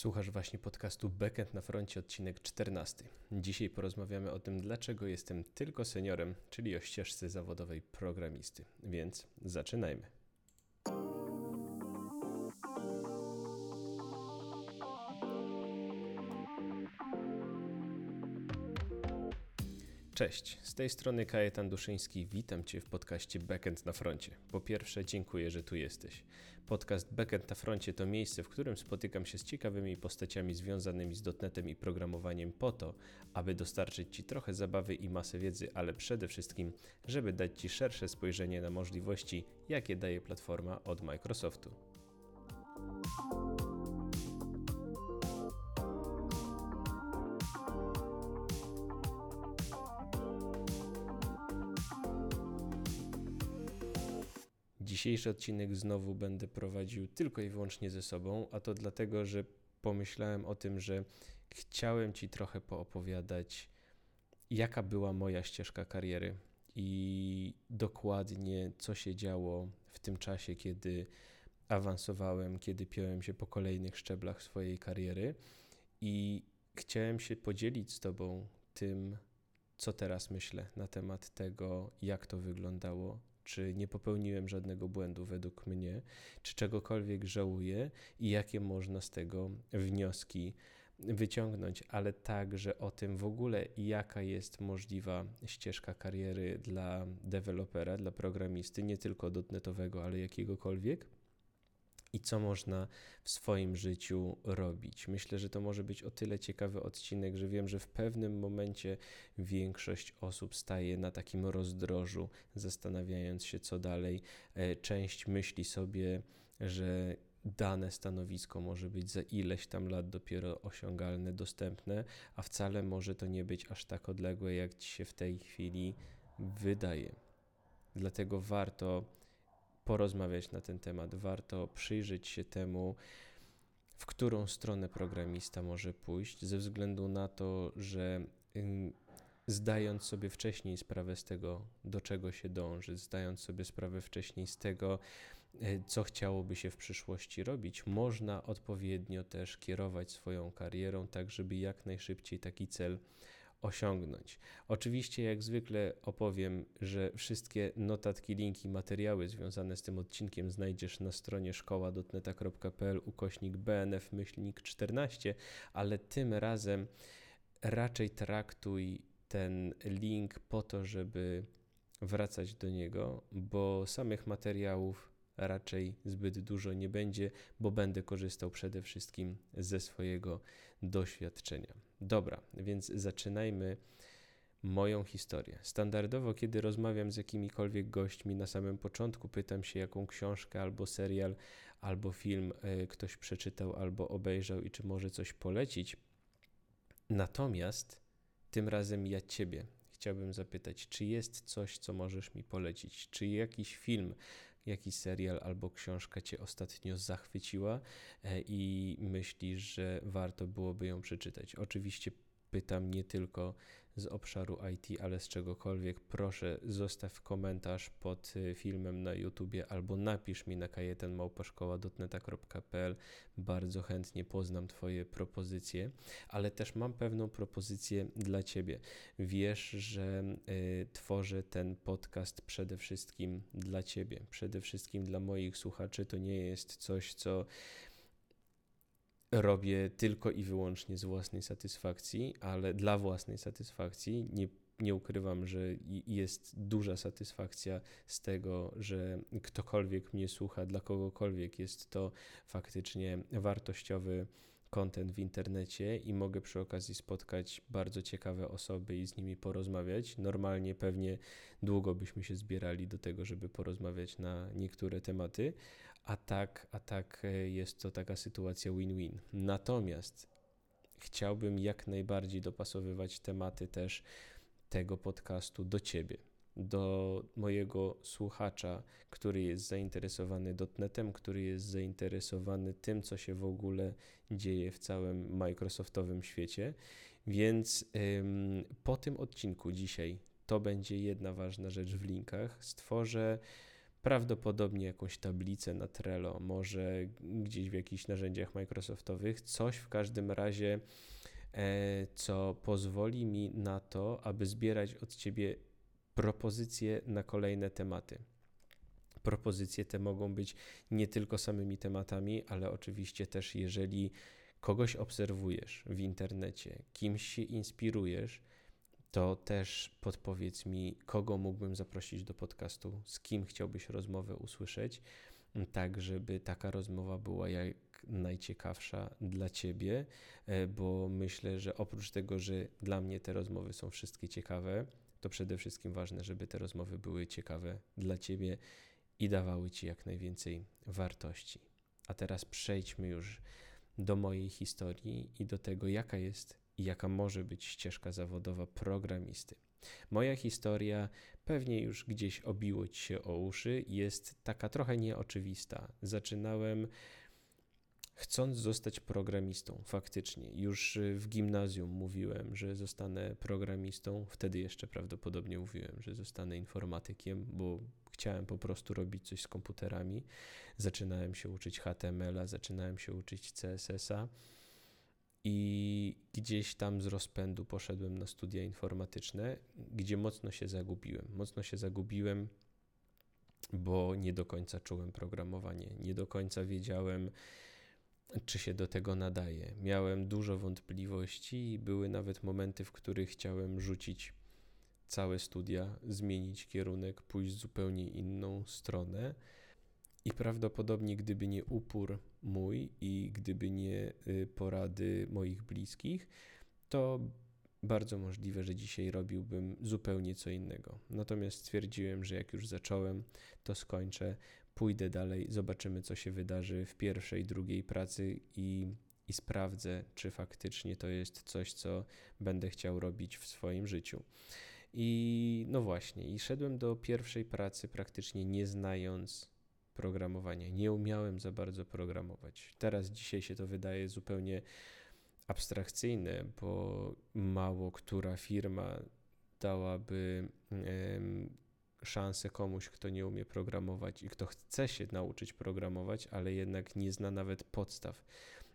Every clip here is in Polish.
Słuchasz właśnie podcastu Backend na froncie, odcinek 14. Dzisiaj porozmawiamy o tym, dlaczego jestem tylko seniorem, czyli o ścieżce zawodowej programisty. Więc zaczynajmy. Cześć, z tej strony Kajetan Duszyński. Witam Cię w podcaście Backend na froncie. Po pierwsze, dziękuję, że tu jesteś. Podcast Backend na froncie to miejsce, w którym spotykam się z ciekawymi postaciami związanymi z dotnetem i programowaniem po to, aby dostarczyć Ci trochę zabawy i masę wiedzy, ale przede wszystkim, żeby dać Ci szersze spojrzenie na możliwości, jakie daje platforma od Microsoftu. Dzisiejszy odcinek znowu będę prowadził tylko i wyłącznie ze sobą, a to dlatego, że pomyślałem o tym, że chciałem Ci trochę poopowiadać, jaka była moja ścieżka kariery i dokładnie co się działo w tym czasie, kiedy awansowałem, kiedy piąłem się po kolejnych szczeblach swojej kariery. I chciałem się podzielić z Tobą tym, co teraz myślę na temat tego, jak to wyglądało czy nie popełniłem żadnego błędu według mnie, czy czegokolwiek żałuję i jakie można z tego wnioski wyciągnąć, ale także o tym w ogóle, jaka jest możliwa ścieżka kariery dla dewelopera, dla programisty, nie tylko dotnetowego, ale jakiegokolwiek i co można w swoim życiu robić. Myślę, że to może być o tyle ciekawy odcinek, że wiem, że w pewnym momencie większość osób staje na takim rozdrożu, zastanawiając się, co dalej. E, część myśli sobie, że dane stanowisko może być za ileś tam lat dopiero osiągalne, dostępne, a wcale może to nie być aż tak odległe, jak ci się w tej chwili wydaje. Dlatego warto porozmawiać na ten temat. Warto przyjrzeć się temu, w którą stronę programista może pójść, ze względu na to, że zdając sobie wcześniej sprawę z tego, do czego się dąży, zdając sobie sprawę wcześniej z tego, e, co chciałoby się w przyszłości robić, można odpowiednio też kierować swoją karierą, tak żeby jak najszybciej taki cel osiągnąć. Oczywiście, jak zwykle, opowiem, że wszystkie notatki, linki, materiały związane z tym odcinkiem znajdziesz na stronie szkoła.neta.pl ukośnik BNF myślnik 14, ale tym razem raczej traktuj ten link po to, żeby wracać do niego, bo samych materiałów raczej zbyt dużo nie będzie, bo będę korzystał przede wszystkim ze swojego doświadczenia. Dobra, więc zaczynajmy moją historię. Standardowo, kiedy rozmawiam z jakimikolwiek gośćmi, na samym początku pytam się, jaką książkę albo serial, albo film e, ktoś przeczytał albo obejrzał i czy może coś polecić. Natomiast tym razem ja Ciebie chciałbym zapytać, czy jest coś, co możesz mi polecić? Czy jakiś film, jakiś serial albo książka Cię ostatnio zachwyciła e, i myślisz, że warto byłoby ją przeczytać? Oczywiście pytam nie tylko z obszaru IT, ale z czegokolwiek, proszę zostaw komentarz pod y, filmem na YouTubie albo napisz mi na kajetenmałpaszkoła.dotneta.pl. Bardzo chętnie poznam Twoje propozycje, ale też mam pewną propozycję dla Ciebie. Wiesz, że y, tworzę ten podcast przede wszystkim dla Ciebie, przede wszystkim dla moich słuchaczy. To nie jest coś, co robię tylko i wyłącznie z własnej satysfakcji, ale dla własnej satysfakcji. Nie, nie ukrywam, że jest duża satysfakcja z tego, że ktokolwiek mnie słucha, dla kogokolwiek jest to faktycznie wartościowy content w internecie i mogę przy okazji spotkać bardzo ciekawe osoby i z nimi porozmawiać. Normalnie pewnie długo byśmy się zbierali do tego, żeby porozmawiać na niektóre tematy, a tak, a tak e, jest to taka sytuacja win-win. Natomiast chciałbym jak najbardziej dopasowywać tematy też tego podcastu do ciebie do mojego słuchacza, który jest zainteresowany dotnetem, który jest zainteresowany tym, co się w ogóle dzieje w całym Microsoftowym świecie. Więc ym, po tym odcinku dzisiaj to będzie jedna ważna rzecz w linkach. Stworzę prawdopodobnie jakąś tablicę na Trello, może gdzieś w jakichś narzędziach Microsoftowych, coś w każdym razie, e, co pozwoli mi na to, aby zbierać od ciebie propozycje na kolejne tematy. Propozycje te mogą być nie tylko samymi tematami, ale oczywiście też, jeżeli kogoś obserwujesz w internecie, kimś się inspirujesz, to też podpowiedz mi, kogo mógłbym zaprosić do podcastu, z kim chciałbyś rozmowę usłyszeć, tak żeby taka rozmowa była jak najciekawsza dla ciebie, e, bo myślę, że oprócz tego, że dla mnie te rozmowy są wszystkie ciekawe, to przede wszystkim ważne, żeby te rozmowy były ciekawe dla ciebie i dawały ci jak najwięcej wartości. A teraz przejdźmy już do mojej historii i do tego, jaka jest i jaka może być ścieżka zawodowa programisty. Moja historia pewnie już gdzieś obiło ci się o uszy, jest taka trochę nieoczywista. Zaczynałem chcąc zostać programistą, faktycznie. Już w gimnazjum mówiłem, że zostanę programistą. Wtedy jeszcze prawdopodobnie mówiłem, że zostanę informatykiem, bo chciałem po prostu robić coś z komputerami. Zaczynałem się uczyć HTML-a, zaczynałem się uczyć CSS-a i gdzieś tam z rozpędu poszedłem na studia informatyczne, gdzie mocno się zagubiłem. Mocno się zagubiłem, bo nie do końca czułem programowanie, nie do końca wiedziałem, czy się do tego nadaje. Miałem dużo wątpliwości i były nawet momenty, w których chciałem rzucić całe studia, zmienić kierunek, pójść zupełnie inną stronę. I prawdopodobnie, gdyby nie upór mój i gdyby nie y, porady moich bliskich, to bardzo możliwe, że dzisiaj robiłbym zupełnie co innego. Natomiast stwierdziłem, że jak już zacząłem, to skończę, pójdę dalej, zobaczymy, co się wydarzy w pierwszej, drugiej pracy i, i sprawdzę, czy faktycznie to jest coś, co będę chciał robić w swoim życiu. I no właśnie, i szedłem do pierwszej pracy praktycznie nie znając programowania. Nie umiałem za bardzo programować. Teraz, dzisiaj się to wydaje zupełnie abstrakcyjne, bo mało która firma dałaby szansę komuś, kto nie umie programować i kto chce się nauczyć programować, ale jednak nie zna nawet podstaw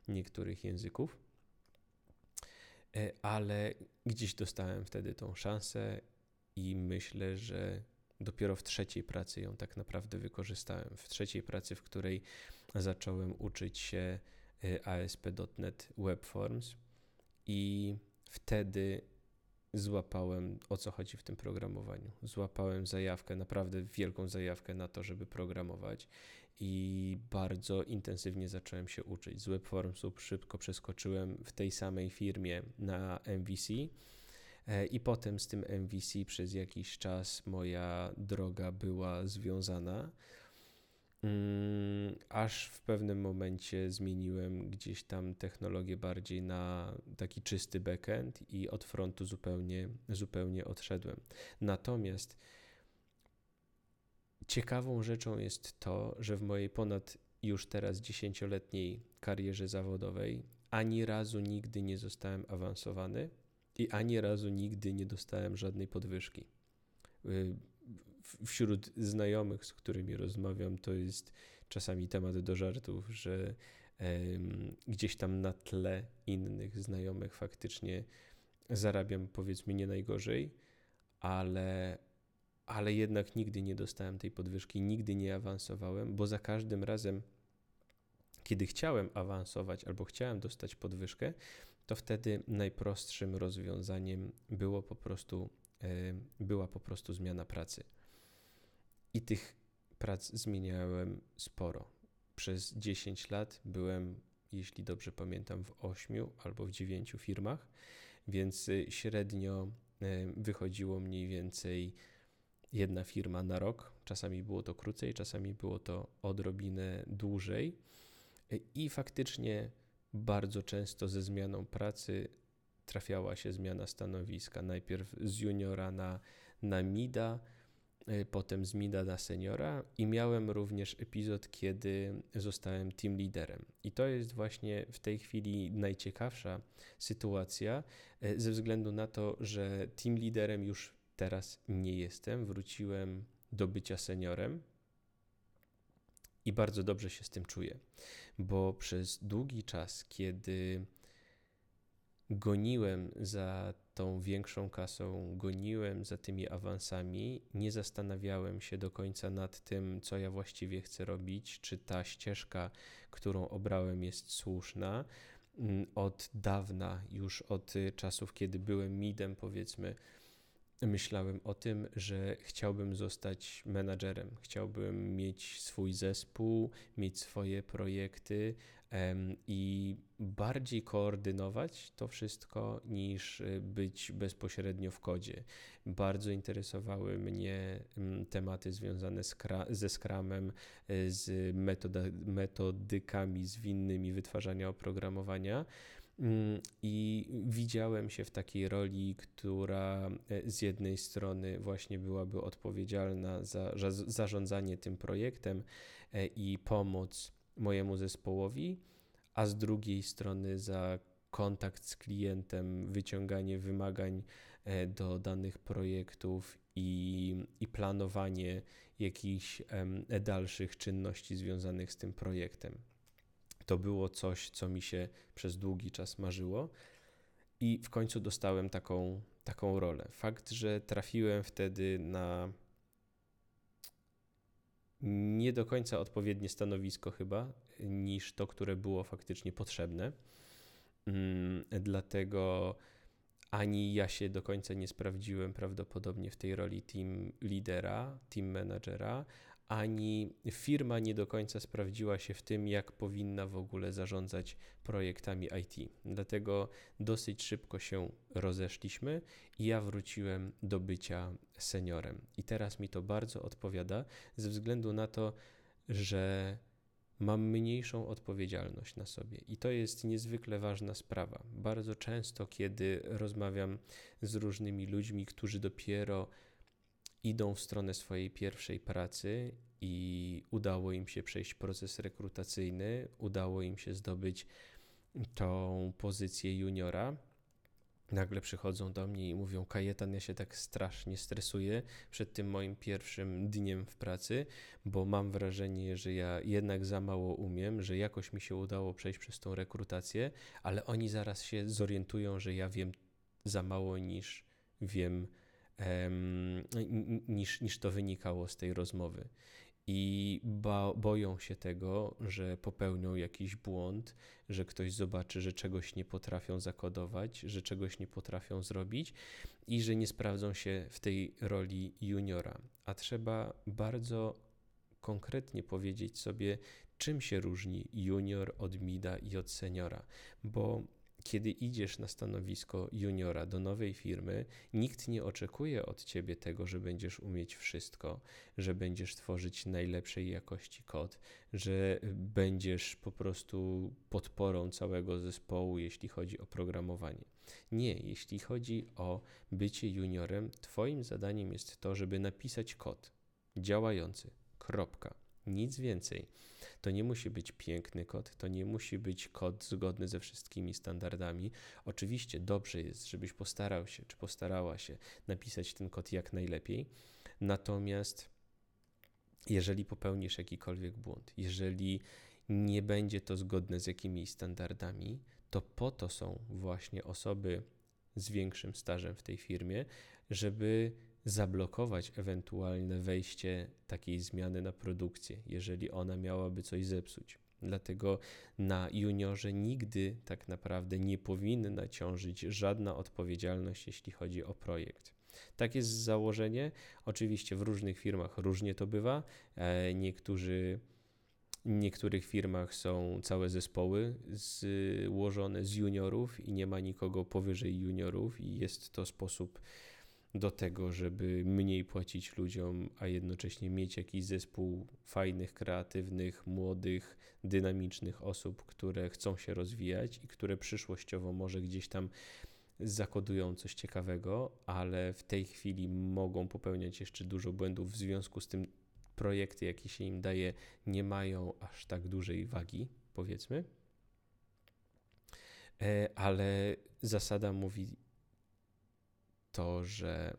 niektórych języków. E, ale gdzieś dostałem wtedy tą szansę i myślę, że dopiero w trzeciej pracy ją tak naprawdę wykorzystałem. W trzeciej pracy, w której zacząłem uczyć się e, ASP.NET Webforms i wtedy złapałem o co chodzi w tym programowaniu. Złapałem zajawkę, naprawdę wielką zajawkę na to, żeby programować i bardzo intensywnie zacząłem się uczyć. Z Webformsów szybko przeskoczyłem w tej samej firmie na MVC i potem z tym MVC przez jakiś czas moja droga była związana. Mm, aż w pewnym momencie zmieniłem gdzieś tam technologię bardziej na taki czysty backend i od frontu zupełnie, zupełnie odszedłem. Natomiast ciekawą rzeczą jest to, że w mojej ponad już teraz dziesięcioletniej karierze zawodowej ani razu nigdy nie zostałem awansowany i ani razu nigdy nie dostałem żadnej podwyżki. Y, wśród znajomych, z którymi rozmawiam, to jest czasami temat do żartów, że gdzieś tam na tle innych znajomych faktycznie zarabiam powiedzmy nie najgorzej, ale, ale jednak nigdy nie dostałem tej podwyżki, nigdy nie awansowałem, bo za każdym razem, kiedy chciałem awansować albo chciałem dostać podwyżkę, to wtedy najprostszym rozwiązaniem było po prostu, była po prostu zmiana pracy. I tych prac zmieniałem sporo. Przez 10 lat byłem, jeśli dobrze pamiętam, w 8 albo w 9 firmach, więc y, średnio y, wychodziło mniej więcej jedna firma na rok. Czasami było to krócej, czasami było to odrobinę dłużej. I faktycznie bardzo często ze zmianą pracy trafiała się zmiana stanowiska. Najpierw z juniora na, na mida, Y, potem z mida na seniora i miałem również epizod, kiedy zostałem team liderem. I to jest właśnie w tej chwili najciekawsza sytuacja, y, ze względu na to, że team liderem już teraz nie jestem. Wróciłem do bycia seniorem I bardzo dobrze się z tym czuję, bo przez długi czas, kiedy goniłem za tą większą kasą, goniłem za tymi awansami, nie zastanawiałem się do końca nad tym, co ja właściwie chcę robić, czy ta ścieżka, którą obrałem, jest słuszna. Mm, od dawna, już od czasów, kiedy byłem midem, powiedzmy, myślałem o tym, że chciałbym zostać menadżerem, chciałbym mieć swój zespół, mieć swoje projekty um, i bardziej koordynować to wszystko niż y, być bezpośrednio w kodzie. Bardzo interesowały mnie tematy związane ze Scrumem, y, z metoda, metodykami zwinnymi wytwarzania oprogramowania. Mm, I widziałem się w takiej roli, która e, z jednej strony właśnie byłaby odpowiedzialna za zarządzanie tym projektem e, i pomoc mojemu zespołowi, a z drugiej strony za kontakt z klientem, wyciąganie wymagań e, do danych projektów i, i planowanie jakichś dalszych czynności związanych z tym projektem. To było coś, co mi się przez długi czas marzyło i w końcu dostałem taką, taką rolę. Fakt, że trafiłem wtedy na nie do końca odpowiednie stanowisko, chyba, niż to, które było faktycznie potrzebne. Mm, dlatego ani ja się do końca nie sprawdziłem prawdopodobnie w tej roli team lidera, team managera, ani firma nie do końca sprawdziła się w tym, jak powinna w ogóle zarządzać projektami IT. Dlatego dosyć szybko się rozeszliśmy i ja wróciłem do bycia seniorem. I teraz mi to bardzo odpowiada, ze względu na to, że mam mniejszą odpowiedzialność na sobie. I to jest niezwykle ważna sprawa. Bardzo często, kiedy rozmawiam z różnymi ludźmi, którzy dopiero idą w stronę swojej pierwszej pracy i udało im się przejść proces rekrutacyjny, udało im się zdobyć tą pozycję juniora. Nagle przychodzą do mnie i mówią: Kajetan, ja się tak strasznie stresuję przed tym moim pierwszym dniem w pracy, bo mam wrażenie, że ja jednak za mało umiem, że jakoś mi się udało przejść przez tą rekrutację, ale oni zaraz się zorientują, że ja wiem za mało niż wiem niż, niż to wynikało z tej rozmowy. I ba, boją się tego, że popełnią jakiś błąd, że ktoś zobaczy, że czegoś nie potrafią zakodować, że czegoś nie potrafią zrobić i że nie sprawdzą się w tej roli juniora. A trzeba bardzo konkretnie powiedzieć sobie, czym się różni junior od mida i od seniora, bo kiedy idziesz na stanowisko juniora do nowej firmy, nikt nie oczekuje od ciebie tego, że będziesz umieć wszystko, że będziesz tworzyć najlepszej jakości kod, że będziesz po prostu podporą całego zespołu, jeśli chodzi o programowanie. Nie, jeśli chodzi o bycie juniorem, Twoim zadaniem jest to, żeby napisać kod działający. Kropka. Nic więcej. To nie musi być piękny kod, to nie musi być kod zgodny ze wszystkimi standardami. Oczywiście dobrze jest, żebyś postarał się, czy postarała się napisać ten kod jak najlepiej. Natomiast jeżeli popełnisz jakikolwiek błąd, jeżeli nie będzie to zgodne z jakimiś standardami, to po to są właśnie osoby z większym stażem w tej firmie, żeby zablokować ewentualne wejście takiej zmiany na produkcję, jeżeli ona miałaby coś zepsuć. Dlatego na juniorze nigdy tak naprawdę nie powinna ciążyć żadna odpowiedzialność, jeśli chodzi o projekt. Tak jest założenie. Oczywiście w różnych firmach różnie to bywa. E, niektórzy w niektórych firmach są całe zespoły złożone z juniorów i nie ma nikogo powyżej juniorów, i jest to sposób do tego, żeby mniej płacić ludziom, a jednocześnie mieć jakiś zespół fajnych, kreatywnych, młodych, dynamicznych osób, które chcą się rozwijać i które przyszłościowo może gdzieś tam zakodują coś ciekawego, ale w tej chwili mogą popełniać jeszcze dużo błędów w związku z tym projekty, jakie się im daje, nie mają aż tak dużej wagi, powiedzmy. E, ale zasada mówi to, że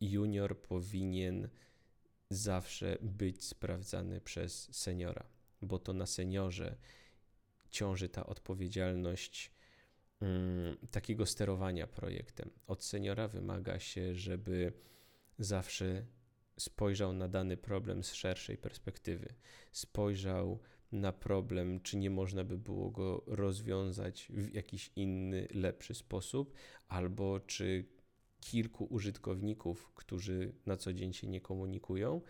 junior powinien zawsze być sprawdzany przez seniora, bo to na seniorze ciąży ta odpowiedzialność mm, takiego sterowania projektem. Od seniora wymaga się, żeby zawsze spojrzał na dany problem z szerszej perspektywy, spojrzał na problem, czy nie można by było go rozwiązać w jakiś inny, lepszy sposób, albo czy kilku użytkowników, którzy na co dzień się nie komunikują,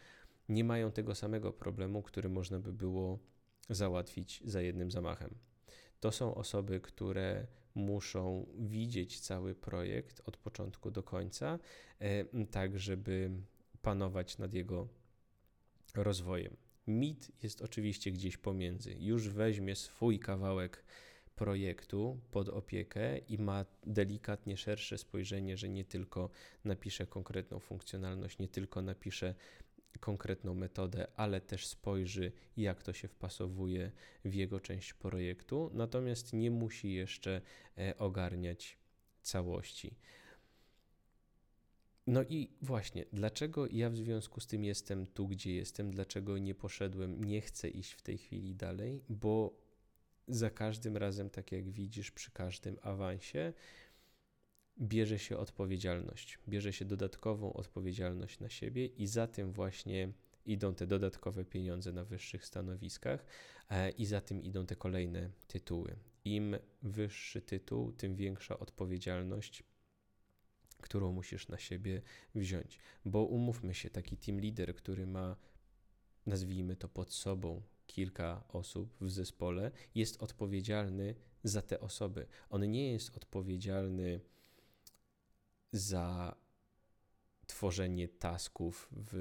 nie mają tego samego problemu, który można by było załatwić za jednym zamachem. To są osoby, które muszą widzieć cały projekt od początku do końca, tak żeby panować nad jego rozwojem. Mit jest oczywiście gdzieś pomiędzy. Już weźmie swój kawałek projektu pod opiekę i ma delikatnie szersze spojrzenie, że nie tylko napisze konkretną funkcjonalność, nie tylko napisze konkretną metodę, ale też spojrzy, jak to się wpasowuje w jego część projektu, natomiast nie musi jeszcze e, ogarniać całości. No i właśnie, dlaczego ja w związku z tym jestem tu, gdzie jestem, dlaczego nie poszedłem, nie chcę iść w tej chwili dalej, bo za każdym razem, tak jak widzisz, przy każdym awansie, bierze się odpowiedzialność, bierze się dodatkową odpowiedzialność na siebie i za tym właśnie idą te dodatkowe pieniądze na wyższych stanowiskach e, i za tym idą te kolejne tytuły. Im wyższy tytuł, tym większa odpowiedzialność, którą musisz na siebie wziąć. Bo umówmy się, taki team leader, który ma, nazwijmy to pod sobą, kilka osób w zespole, jest odpowiedzialny za te osoby. On nie jest odpowiedzialny za tworzenie tasków w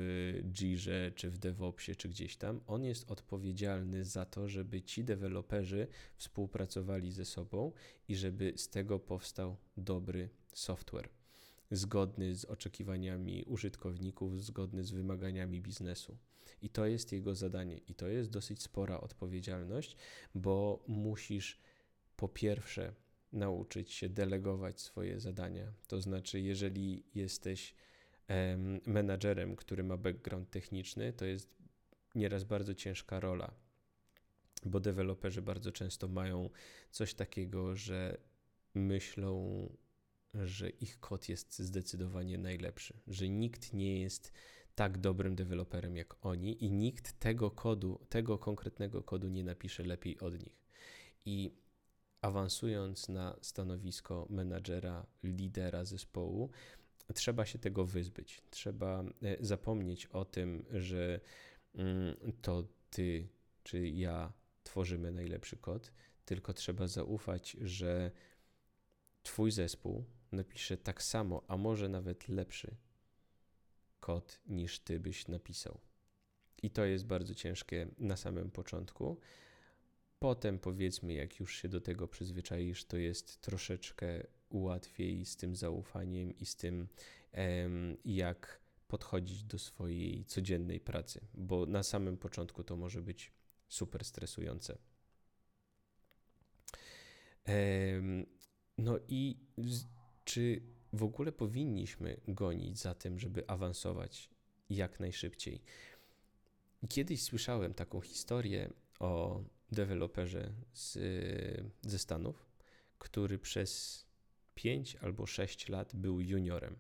Jirze, czy w DevOpsie, czy gdzieś tam. On jest odpowiedzialny za to, żeby ci deweloperzy współpracowali ze sobą i żeby z tego powstał dobry software, zgodny z oczekiwaniami użytkowników, zgodny z wymaganiami biznesu. I to jest jego zadanie, i to jest dosyć spora odpowiedzialność, bo musisz po pierwsze nauczyć się delegować swoje zadania. To znaczy, jeżeli jesteś em, menadżerem, który ma background techniczny, to jest nieraz bardzo ciężka rola, bo deweloperzy bardzo często mają coś takiego, że myślą, że ich kod jest zdecydowanie najlepszy, że nikt nie jest tak dobrym deweloperem jak oni i nikt tego kodu, tego konkretnego kodu nie napisze lepiej od nich. I awansując na stanowisko menadżera, lidera zespołu, trzeba się tego wyzbyć. Trzeba e, zapomnieć o tym, że mm, to ty czy ja tworzymy najlepszy kod, tylko trzeba zaufać, że twój zespół napisze tak samo, a może nawet lepszy kod niż ty byś napisał. I to jest bardzo ciężkie na samym początku. Potem, powiedzmy, jak już się do tego przyzwyczaisz, to jest troszeczkę łatwiej z tym zaufaniem i z tym, jak podchodzić do swojej codziennej pracy, bo na samym początku to może być super stresujące. No i czy w ogóle powinniśmy gonić za tym, żeby awansować jak najszybciej? Kiedyś słyszałem taką historię o deweloperze z, ze Stanów, który przez 5 albo 6 lat był juniorem.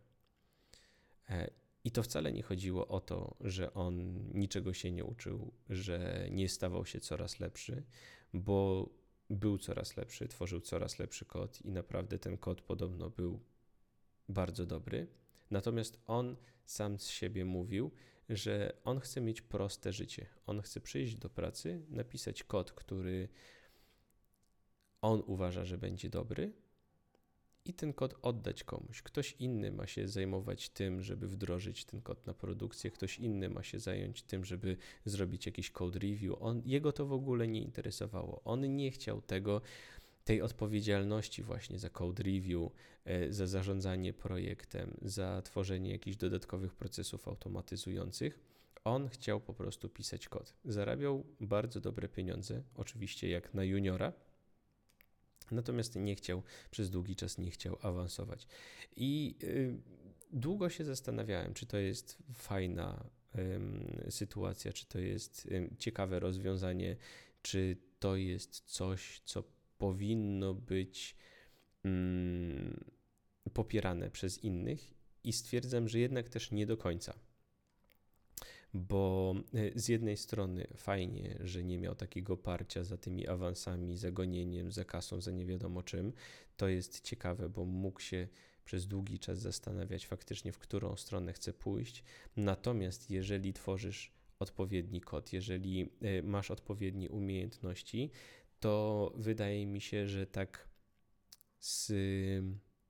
E, I to wcale nie chodziło o to, że on niczego się nie uczył, że nie stawał się coraz lepszy, bo był coraz lepszy, tworzył coraz lepszy kod i naprawdę ten kod podobno był bardzo dobry. Natomiast on sam z siebie mówił, że on chce mieć proste życie. On chce przyjść do pracy, napisać kod, który on uważa, że będzie dobry, i ten kod oddać komuś. Ktoś inny ma się zajmować tym, żeby wdrożyć ten kod na produkcję, ktoś inny ma się zająć tym, żeby zrobić jakiś code review. On, jego to w ogóle nie interesowało. On nie chciał tego, tej odpowiedzialności właśnie za code review, e, za zarządzanie projektem, za tworzenie jakichś dodatkowych procesów automatyzujących. On chciał po prostu pisać kod. Zarabiał bardzo dobre pieniądze, oczywiście jak na juniora, natomiast nie chciał, przez długi czas nie chciał awansować. I y, długo się zastanawiałem, czy to jest fajna sytuacja, czy to jest ciekawe rozwiązanie, czy to jest coś, co powinno być popierane przez innych, i stwierdzam, że jednak też nie do końca. Bo e, z jednej strony fajnie, że nie miał takiego parcia za tymi awansami, za gonieniem, za kasą, za nie wiadomo czym. To jest ciekawe, bo mógł się przez długi czas zastanawiać faktycznie, w którą stronę chce pójść. Natomiast jeżeli tworzysz odpowiedni kod, jeżeli e, masz odpowiednie umiejętności, to wydaje mi się, że tak z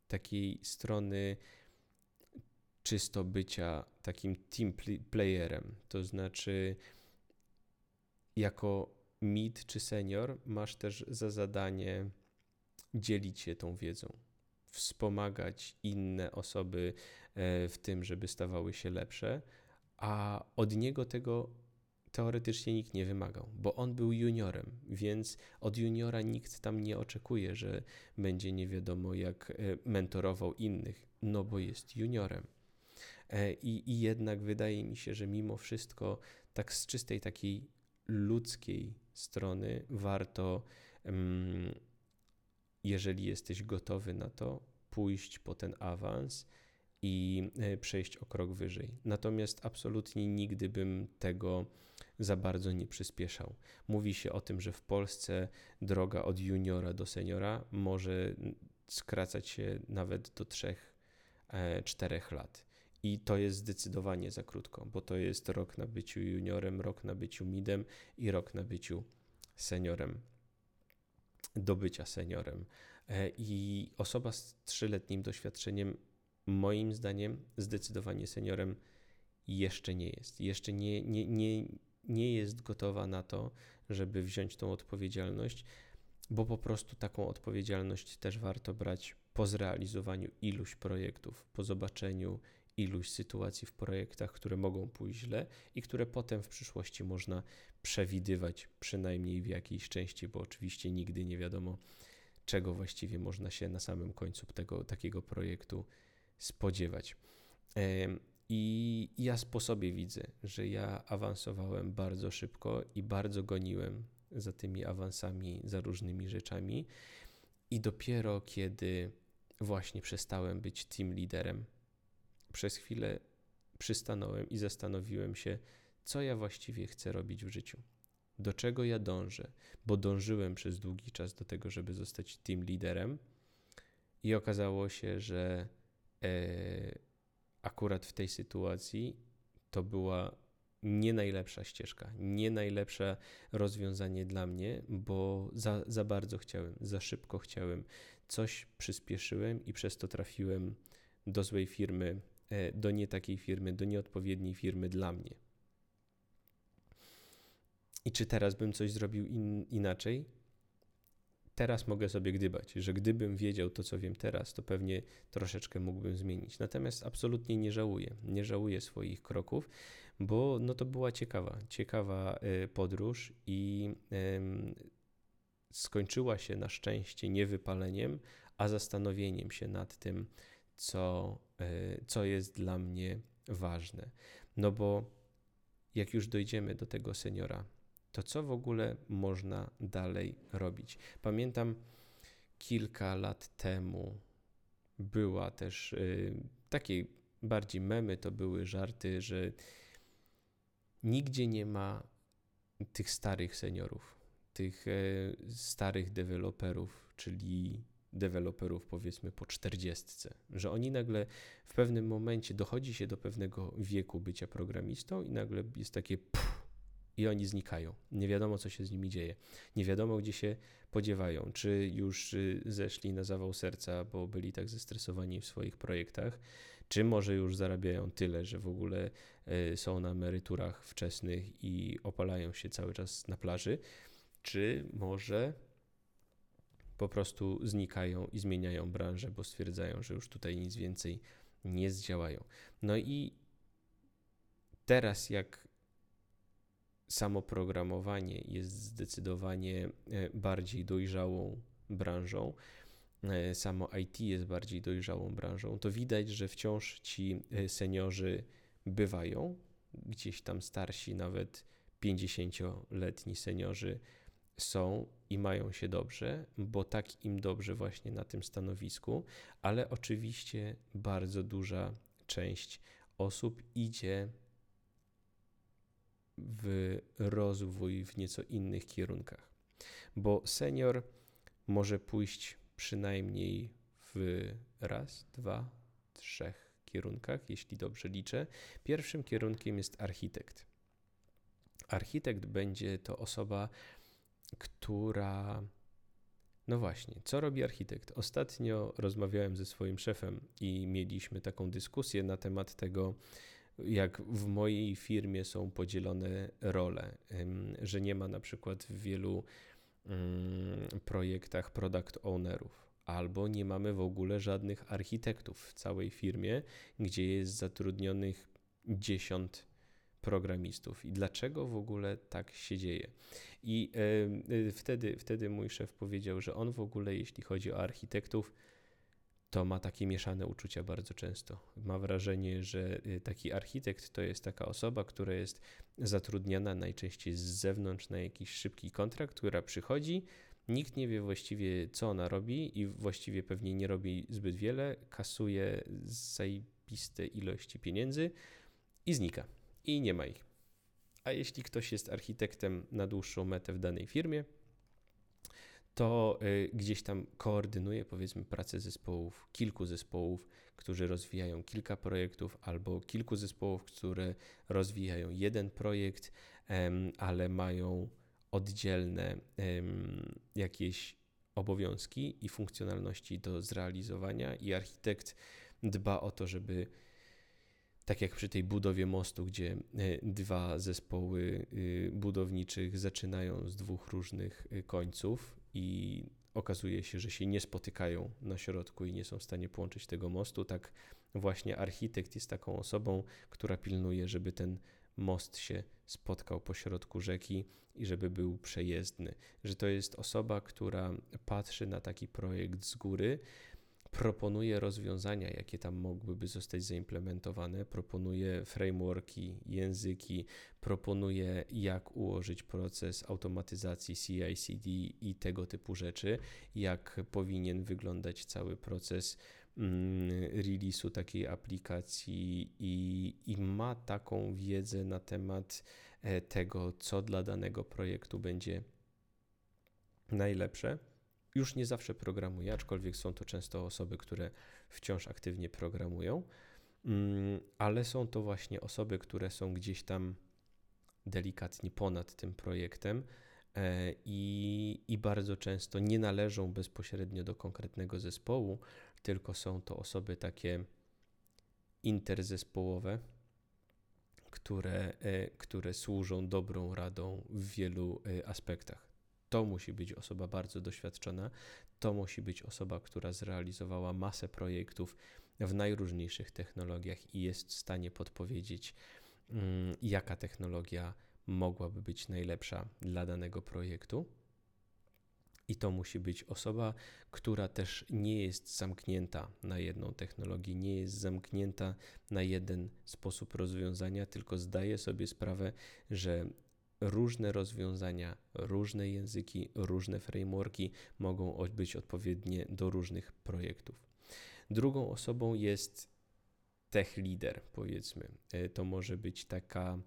takiej strony czysto bycia takim team playerem, to znaczy jako mid czy senior masz też za zadanie dzielić się tą wiedzą, wspomagać inne osoby e, w tym, żeby stawały się lepsze, a od niego tego teoretycznie nikt nie wymagał, bo on był juniorem, więc od juniora nikt tam nie oczekuje, że będzie nie wiadomo jak e, mentorował innych, no bo jest juniorem. E, I, I jednak wydaje mi się, że mimo wszystko, tak z czystej takiej ludzkiej strony, warto, jeżeli jesteś gotowy na to, pójść po ten awans i e, przejść o krok wyżej. Natomiast absolutnie nigdy bym tego za bardzo nie przyspieszał. Mówi się o tym, że w Polsce droga od juniora do seniora może skracać się nawet do 3-4 e, lat. I to jest zdecydowanie za krótko, bo to jest rok na byciu juniorem, rok na byciu midem i rok na byciu seniorem, do bycia seniorem. E, I osoba z trzyletnim doświadczeniem, moim zdaniem, zdecydowanie seniorem jeszcze nie jest. Jeszcze nie, nie, nie, nie jest gotowa na to, żeby wziąć tą odpowiedzialność, bo po prostu taką odpowiedzialność też warto brać po zrealizowaniu iluś projektów, po zobaczeniu iluś sytuacji w projektach, które mogą pójść źle i które potem w przyszłości można przewidywać, przynajmniej w jakiejś części, bo oczywiście nigdy nie wiadomo, czego właściwie można się na samym końcu tego, takiego projektu spodziewać. I ja po sobie widzę, że ja awansowałem bardzo szybko i bardzo goniłem za tymi awansami, za różnymi rzeczami. I dopiero kiedy właśnie przestałem być team liderem, przez chwilę przystanąłem i zastanowiłem się, co ja właściwie chcę robić w życiu. Do czego ja dążę, bo dążyłem przez długi czas do tego, żeby zostać team liderem, i okazało się, że e, akurat w tej sytuacji to była nie najlepsza ścieżka, nie najlepsze rozwiązanie dla mnie, bo za, za bardzo chciałem, za szybko chciałem. Coś przyspieszyłem i przez to trafiłem do złej firmy, do nie takiej firmy, do nieodpowiedniej firmy dla mnie. I czy teraz bym coś zrobił in, inaczej? Teraz mogę sobie gdybać, że gdybym wiedział to, co wiem teraz, to pewnie troszeczkę mógłbym zmienić. Natomiast absolutnie nie żałuję. Nie żałuję swoich kroków, bo no to była ciekawa, ciekawa e, podróż i skończyła się na szczęście nie wypaleniem, a zastanowieniem się nad tym, co, e, co jest dla mnie ważne. No bo jak już dojdziemy do tego seniora, to co w ogóle można dalej robić? Pamiętam kilka lat temu była też y, takie bardziej memy, to były żarty, że nigdzie nie ma tych starych seniorów, tych y, starych deweloperów, czyli deweloperów powiedzmy po czterdziestce, że oni nagle w pewnym momencie dochodzi się do pewnego wieku bycia programistą i nagle jest takie pff, i oni znikają. Nie wiadomo, co się z nimi dzieje. Nie wiadomo, gdzie się podziewają. Czy już y, zeszli na zawał serca, bo byli tak zestresowani w swoich projektach, czy może już zarabiają tyle, że w ogóle y, są na emeryturach wczesnych i opalają się cały czas na plaży, czy może po prostu znikają i zmieniają branżę, bo stwierdzają, że już tutaj nic więcej nie zdziałają. No i teraz, jak samo programowanie jest zdecydowanie e, bardziej dojrzałą branżą, e, samo IT jest bardziej dojrzałą branżą, to widać, że wciąż ci e, seniorzy bywają, gdzieś tam starsi, nawet 50-letni seniorzy są i mają się dobrze, bo tak im dobrze właśnie na tym stanowisku, ale oczywiście bardzo duża część osób idzie w rozwój w nieco innych kierunkach. Bo senior może pójść przynajmniej w raz, dwa, trzech kierunkach, jeśli dobrze liczę. Pierwszym kierunkiem jest architekt. Architekt będzie to osoba, która. No właśnie, co robi architekt? Ostatnio rozmawiałem ze swoim szefem i mieliśmy taką dyskusję na temat tego, jak w mojej firmie są podzielone role, że nie ma na przykład w wielu mm, projektach product ownerów, albo nie mamy w ogóle żadnych architektów w całej firmie, gdzie jest zatrudnionych 10 programistów i dlaczego w ogóle tak się dzieje. I y, wtedy, wtedy mój szef powiedział, że on w ogóle, jeśli chodzi o architektów, to ma takie mieszane uczucia bardzo często. Ma wrażenie, że y, taki architekt to jest taka osoba, która jest zatrudniana najczęściej z zewnątrz na jakiś szybki kontrakt, która przychodzi, nikt nie wie właściwie, co ona robi i właściwie pewnie nie robi zbyt wiele, kasuje zajebiste ilości pieniędzy i znika. I nie ma ich. A jeśli ktoś jest architektem na dłuższą metę w danej firmie, to y, gdzieś tam koordynuje, powiedzmy, pracę zespołów, kilku zespołów, którzy rozwijają kilka projektów, albo kilku zespołów, które rozwijają jeden projekt, ale mają oddzielne jakieś obowiązki i funkcjonalności do zrealizowania, i architekt dba o to, żeby tak jak przy tej budowie mostu, gdzie e, dwa zespoły y, budowniczych zaczynają z dwóch różnych y, końców i okazuje się, że się nie spotykają na środku i nie są w stanie połączyć tego mostu, tak właśnie architekt jest taką osobą, która pilnuje, żeby ten most się spotkał po środku rzeki i żeby był przejezdny. Że to jest osoba, która patrzy na taki projekt z góry, proponuje rozwiązania, jakie tam mogłyby zostać zaimplementowane, proponuje frameworki, języki, proponuje jak ułożyć proces automatyzacji CI/CD i tego typu rzeczy, jak powinien wyglądać cały proces mm, release'u takiej aplikacji i, i ma taką wiedzę na temat e, tego, co dla danego projektu będzie najlepsze już nie zawsze programuje, aczkolwiek są to często osoby, które wciąż aktywnie programują, mm, ale są to właśnie osoby, które są gdzieś tam delikatnie ponad tym projektem e, i, i bardzo często nie należą bezpośrednio do konkretnego zespołu, tylko są to osoby takie interzespołowe, które, e, które służą dobrą radą w wielu e, aspektach. To musi być osoba bardzo doświadczona, to musi być osoba, która zrealizowała masę projektów w najróżniejszych technologiach i jest w stanie podpowiedzieć, mm, jaka technologia mogłaby być najlepsza dla danego projektu. I to musi być osoba, która też nie jest zamknięta na jedną technologię, nie jest zamknięta na jeden sposób rozwiązania, tylko zdaje sobie sprawę, że różne rozwiązania, różne języki, różne frameworki mogą być odpowiednie do różnych projektów. Drugą osobą jest tech leader, powiedzmy. E, to może być taka,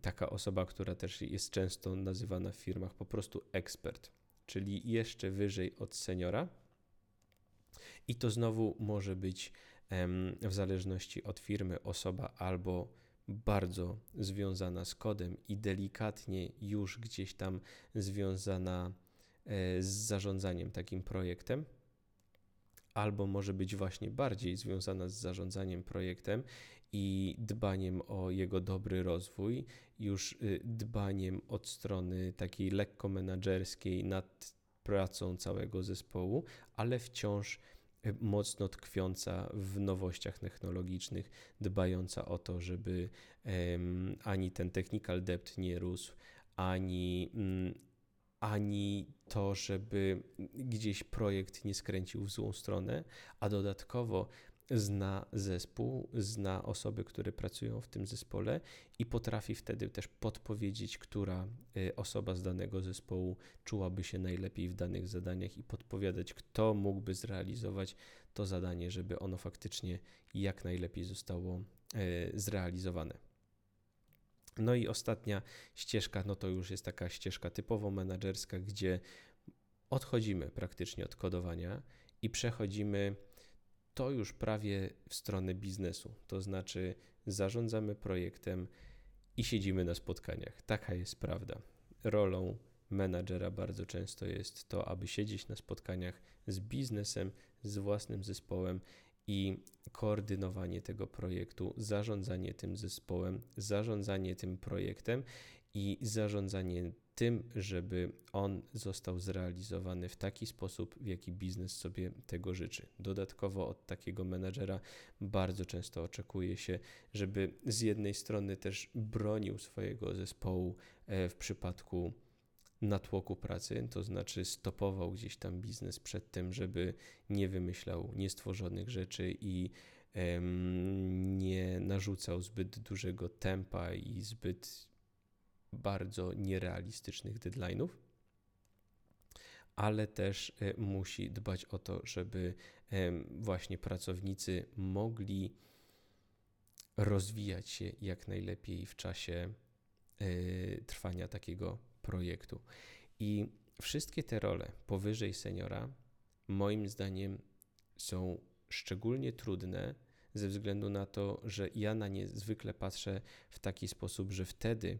taka osoba, która też jest często nazywana w firmach po prostu ekspert, czyli jeszcze wyżej od seniora. I to znowu może być w zależności od firmy osoba albo bardzo związana z kodem i delikatnie już gdzieś tam związana e, z zarządzaniem takim projektem, albo może być właśnie bardziej związana z zarządzaniem projektem i dbaniem o jego dobry rozwój, już y, dbaniem od strony takiej lekko menedżerskiej nad pracą całego zespołu, ale wciąż mocno tkwiąca w nowościach technologicznych, dbająca o to, żeby ani ten technical debt nie rósł, ani, um, ani to, żeby gdzieś projekt nie skręcił w złą stronę, a dodatkowo zna zespół, zna osoby, które pracują w tym zespole i potrafi wtedy też podpowiedzieć, która y, osoba z danego zespołu czułaby się najlepiej w danych zadaniach i podpowiadać, kto mógłby zrealizować to zadanie, żeby ono faktycznie jak najlepiej zostało y, zrealizowane. No i ostatnia ścieżka, no to już jest taka ścieżka typowo menedżerska, gdzie odchodzimy praktycznie od kodowania i przechodzimy to już prawie w stronę biznesu. To znaczy, zarządzamy projektem i siedzimy na spotkaniach. Taka jest prawda. Rolą menadżera bardzo często jest to, aby siedzieć na spotkaniach z biznesem, z własnym zespołem i koordynowanie tego projektu, zarządzanie tym zespołem, zarządzanie tym projektem i zarządzanie tym, żeby on został zrealizowany w taki sposób, w jaki biznes sobie tego życzy. Dodatkowo od takiego menedżera bardzo często oczekuje się, żeby z jednej strony też bronił swojego zespołu e, w przypadku natłoku pracy, to znaczy stopował gdzieś tam biznes przed tym, żeby nie wymyślał niestworzonych rzeczy i nie narzucał zbyt dużego tempa i zbyt bardzo nierealistycznych deadline'ów, ale też e, musi dbać o to, żeby właśnie pracownicy mogli rozwijać się jak najlepiej w czasie e, trwania takiego projektu. I wszystkie te role powyżej seniora, moim zdaniem, są szczególnie trudne ze względu na to, że ja na nie zwykle patrzę w taki sposób, że wtedy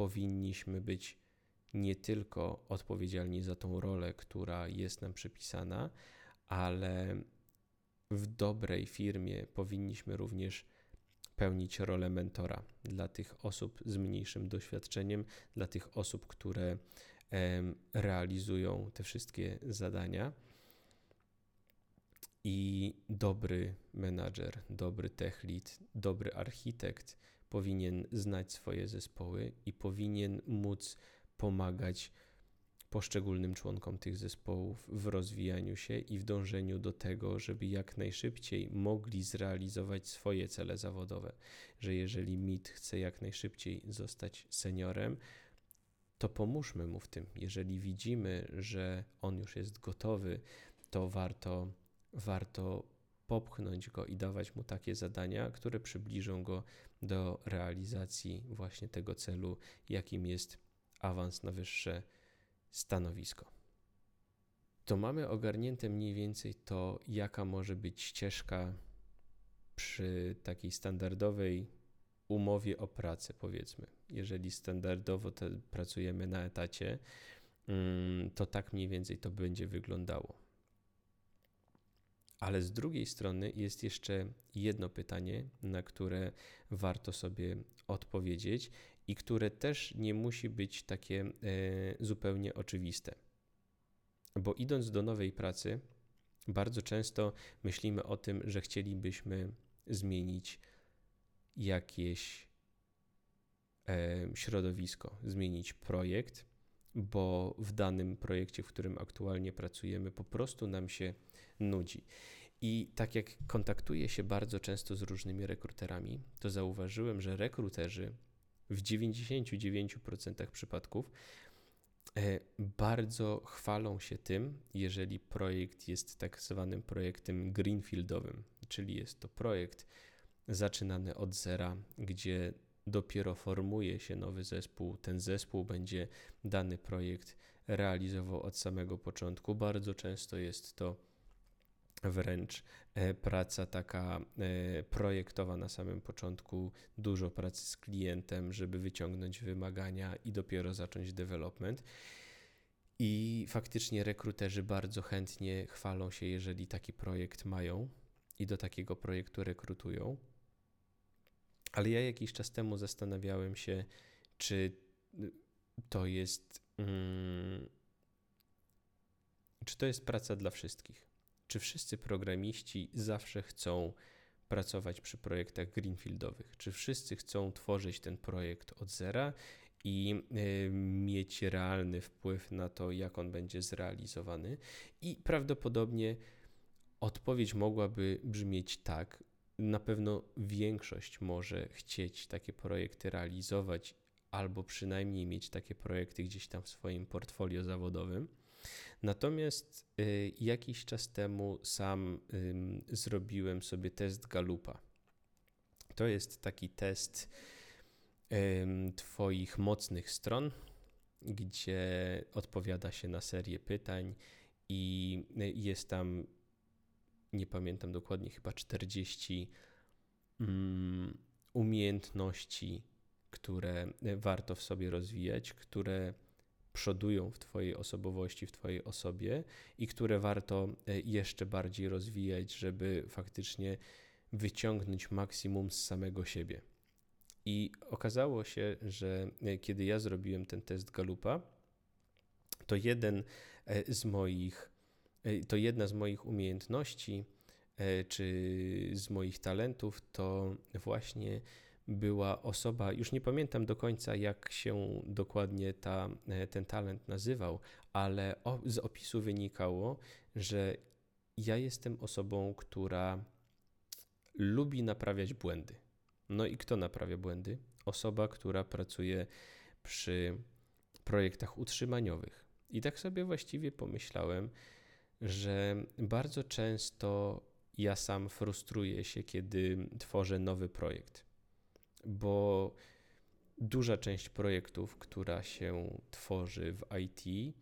powinniśmy być nie tylko odpowiedzialni za tą rolę, która jest nam przypisana, ale w dobrej firmie powinniśmy również pełnić rolę mentora dla tych osób z mniejszym doświadczeniem, dla tych osób, które realizują te wszystkie zadania. I dobry menadżer, dobry tech lead, dobry architekt powinien znać swoje zespoły i powinien móc pomagać poszczególnym członkom tych zespołów w rozwijaniu się i w dążeniu do tego, żeby jak najszybciej mogli zrealizować swoje cele zawodowe. Że jeżeli MIT chce jak najszybciej zostać seniorem, to pomóżmy mu w tym. Jeżeli widzimy, że on już jest gotowy, to warto, warto popchnąć go i dawać mu takie zadania, które przybliżą go do realizacji właśnie tego celu, jakim jest awans na wyższe stanowisko. To mamy ogarnięte mniej więcej to, jaka może być ścieżka przy takiej standardowej umowie o pracę, powiedzmy. Jeżeli standardowo pracujemy na etacie, mm, to tak mniej więcej to będzie wyglądało. Ale z drugiej strony jest jeszcze jedno pytanie, na które warto sobie odpowiedzieć i które też nie musi być takie e, zupełnie oczywiste. Bo idąc do nowej pracy, bardzo często myślimy o tym, że chcielibyśmy zmienić jakieś e, środowisko, zmienić projekt, bo w danym projekcie, w którym aktualnie pracujemy, po prostu nam się nudzi. I tak jak kontaktuję się bardzo często z różnymi rekruterami, to zauważyłem, że rekruterzy w 99% przypadków e, bardzo chwalą się tym, jeżeli projekt jest tak zwanym projektem greenfieldowym, czyli jest to projekt zaczynany od zera, gdzie dopiero formuje się nowy zespół. Ten zespół będzie dany projekt realizował od samego początku. Bardzo często jest to wręcz e, praca taka e, projektowa na samym początku, dużo pracy z klientem, żeby wyciągnąć wymagania i dopiero zacząć development. I faktycznie rekruterzy bardzo chętnie chwalą się, jeżeli taki projekt mają i do takiego projektu rekrutują. Ale ja jakiś czas temu zastanawiałem się, czy to jest. Hmm, czy to jest praca dla wszystkich? czy wszyscy programiści zawsze chcą pracować przy projektach greenfieldowych? Czy wszyscy chcą tworzyć ten projekt od zera i y, mieć realny wpływ na to, jak on będzie zrealizowany? I prawdopodobnie odpowiedź mogłaby brzmieć tak. Na pewno większość może chcieć takie projekty realizować, albo przynajmniej mieć takie projekty gdzieś tam w swoim portfolio zawodowym. Natomiast y, jakiś czas temu sam zrobiłem sobie test Galupa. To jest taki test Twoich mocnych stron, gdzie odpowiada się na serię pytań i y, jest tam, nie pamiętam dokładnie, chyba 40 mm, umiejętności, które warto w sobie rozwijać, które przodują w Twojej osobowości, w Twojej osobie i które warto e, jeszcze bardziej rozwijać, żeby faktycznie wyciągnąć maksimum z samego siebie. I okazało się, że e, kiedy ja zrobiłem ten test Galupa, to jeden e, z moich, to jedna z moich umiejętności czy z moich talentów to właśnie była osoba, już nie pamiętam do końca, jak się dokładnie ta, e, ten talent nazywał, ale z opisu wynikało, że ja jestem osobą, która lubi naprawiać błędy. No i kto naprawia błędy? Osoba, która pracuje przy projektach utrzymaniowych. I tak sobie właściwie pomyślałem, że bardzo często ja sam frustruję się, kiedy tworzę nowy projekt. Bo duża część projektów, która się tworzy w IT,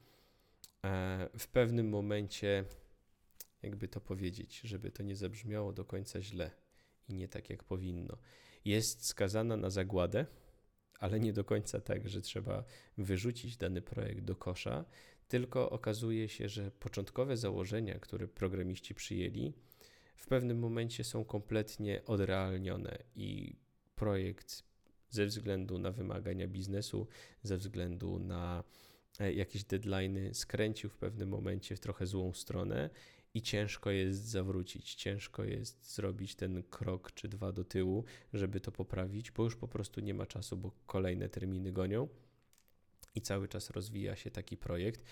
e, w pewnym momencie, jakby to powiedzieć, żeby to nie zabrzmiało do końca źle i nie tak jak powinno, jest skazana na zagładę, ale nie do końca tak, że trzeba wyrzucić dany projekt do kosza, tylko okazuje się, że początkowe założenia, które programiści przyjęli, w pewnym momencie są kompletnie odrealnione i projekt ze względu na wymagania biznesu, ze względu na e, jakieś deadlines skręcił w pewnym momencie w trochę złą stronę i ciężko jest zawrócić, ciężko jest zrobić ten krok czy dwa do tyłu, żeby to poprawić, bo już po prostu nie ma czasu, bo kolejne terminy gonią i cały czas rozwija się taki projekt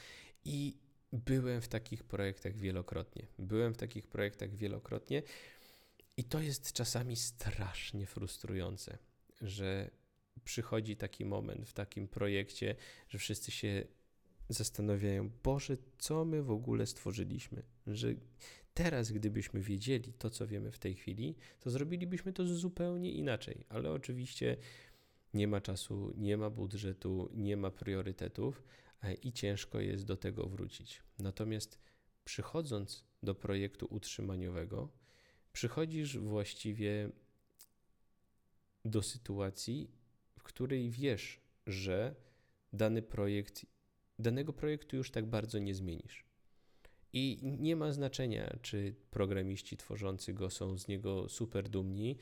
i byłem w takich projektach wielokrotnie. Byłem w takich projektach wielokrotnie i to jest czasami strasznie frustrujące, że przychodzi taki moment w takim projekcie, że wszyscy się zastanawiają, Boże, co my w ogóle stworzyliśmy? Że teraz, gdybyśmy wiedzieli to, co wiemy w tej chwili, to zrobilibyśmy to zupełnie inaczej. Ale oczywiście nie ma czasu, nie ma budżetu, nie ma priorytetów e, i ciężko jest do tego wrócić. Natomiast przychodząc do projektu utrzymaniowego, przychodzisz właściwie do sytuacji, w której wiesz, że dany projekt, danego projektu już tak bardzo nie zmienisz. I nie ma znaczenia, czy programiści tworzący go są z niego super dumni,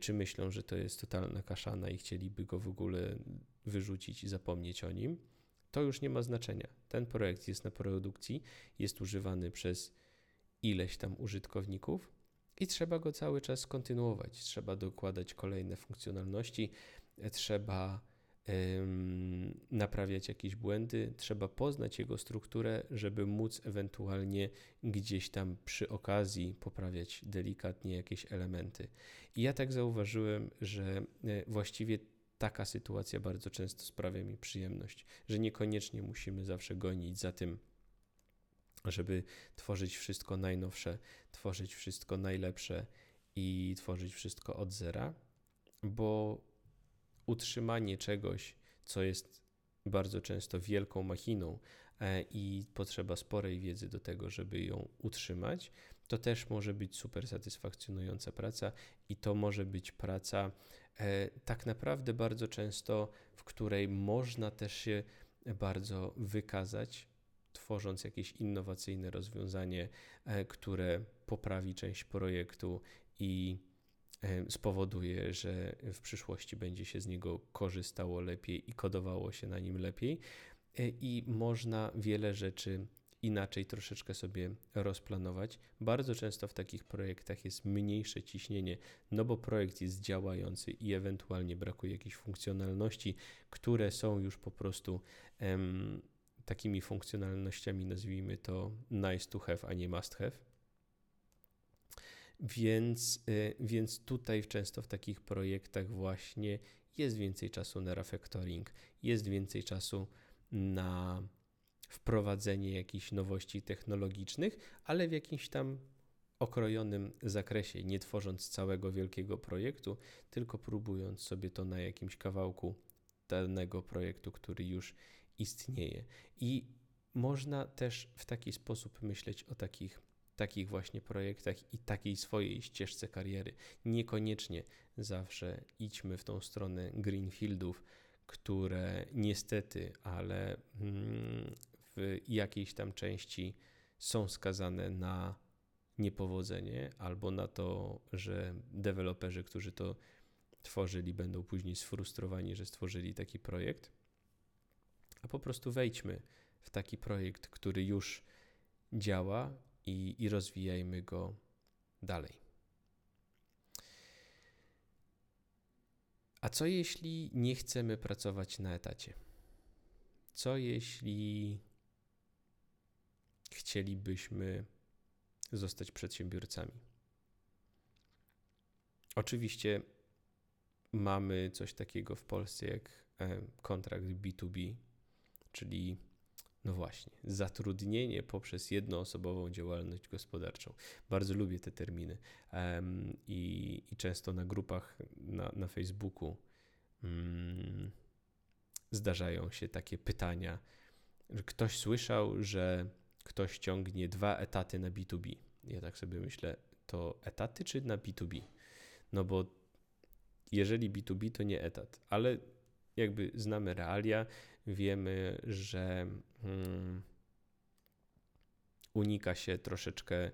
czy myślą, że to jest totalna kaszana i chcieliby go w ogóle wyrzucić i zapomnieć o nim. To już nie ma znaczenia. Ten projekt jest na produkcji, jest używany przez ileś tam użytkowników i trzeba go cały czas kontynuować. Trzeba dokładać kolejne funkcjonalności, trzeba ym, naprawiać jakieś błędy, trzeba poznać jego strukturę, żeby móc ewentualnie gdzieś tam przy okazji poprawiać delikatnie jakieś elementy. I ja tak zauważyłem, że e, właściwie taka sytuacja bardzo często sprawia mi przyjemność, że niekoniecznie musimy zawsze gonić za tym, żeby tworzyć wszystko najnowsze, tworzyć wszystko najlepsze i tworzyć wszystko od zera, bo utrzymanie czegoś, co jest bardzo często wielką machiną e, i potrzeba sporej wiedzy do tego, żeby ją utrzymać, to też może być super satysfakcjonująca praca i to może być praca e, tak naprawdę bardzo często, w której można też się bardzo wykazać tworząc jakieś innowacyjne rozwiązanie, e, które poprawi część projektu i spowoduje, że w przyszłości będzie się z niego korzystało lepiej i kodowało się na nim lepiej. E, I można wiele rzeczy inaczej troszeczkę sobie rozplanować. Bardzo często w takich projektach jest mniejsze ciśnienie, no bo projekt jest działający i ewentualnie brakuje jakichś funkcjonalności, które są już po prostu takimi funkcjonalnościami, nazwijmy to nice to have, a nie must have. Więc, y, więc tutaj często w takich projektach właśnie jest więcej czasu na refactoring, jest więcej czasu na wprowadzenie jakichś nowości technologicznych, ale w jakimś tam okrojonym zakresie, nie tworząc całego wielkiego projektu, tylko próbując sobie to na jakimś kawałku danego projektu, który już istnieje. I można też w taki sposób myśleć o takich, takich właśnie projektach i takiej swojej ścieżce kariery. Niekoniecznie zawsze idźmy w tą stronę greenfieldów, które niestety, ale mm, w jakiejś tam części są skazane na niepowodzenie albo na to, że deweloperzy, którzy to tworzyli, będą później sfrustrowani, że stworzyli taki projekt. A po prostu wejdźmy w taki projekt, który już działa i, i rozwijajmy go dalej. A co jeśli nie chcemy pracować na etacie? Co jeśli chcielibyśmy zostać przedsiębiorcami? Oczywiście mamy coś takiego w Polsce jak e, kontrakt B2B, czyli no właśnie, zatrudnienie poprzez jednoosobową działalność gospodarczą. Bardzo lubię te terminy um, i, i, często na grupach na, na Facebooku um, zdarzają się takie pytania, ktoś słyszał, że ktoś ciągnie dwa etaty na B2B. Ja tak sobie myślę, to etaty czy na B2B? No bo jeżeli B2B to nie etat, ale jakby znamy realia, wiemy, że hmm, unika się troszeczkę,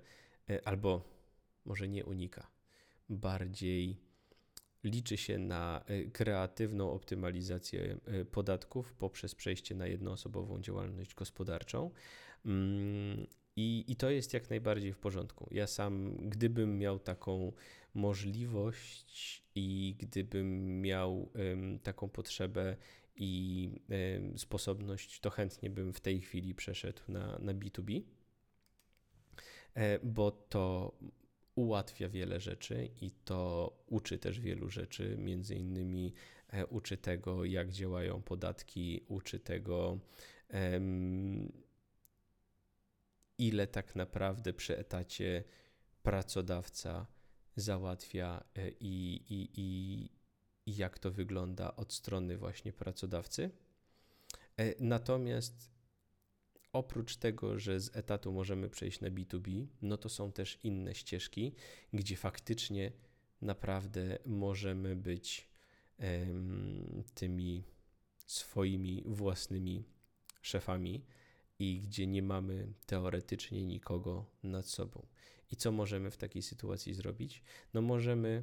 e, albo może nie unika, bardziej liczy się na e, kreatywną optymalizację e, podatków poprzez przejście na jednoosobową działalność gospodarczą. Mm, I, I to jest jak najbardziej w porządku. Ja sam, gdybym miał taką możliwość i gdybym miał taką potrzebę i sposobność, to chętnie bym w tej chwili przeszedł na, na B2B, e, bo to ułatwia wiele rzeczy i to uczy też wielu rzeczy, między innymi e, uczy tego, jak działają podatki, uczy tego, ile tak naprawdę przy etacie pracodawca załatwia e, i, i, i, i jak to wygląda od strony właśnie pracodawcy. E, natomiast oprócz tego, że z etatu możemy przejść na B2B, no to są też inne ścieżki, gdzie faktycznie naprawdę możemy być um, tymi swoimi własnymi szefami i gdzie nie mamy teoretycznie nikogo nad sobą. I co możemy w takiej sytuacji zrobić? No możemy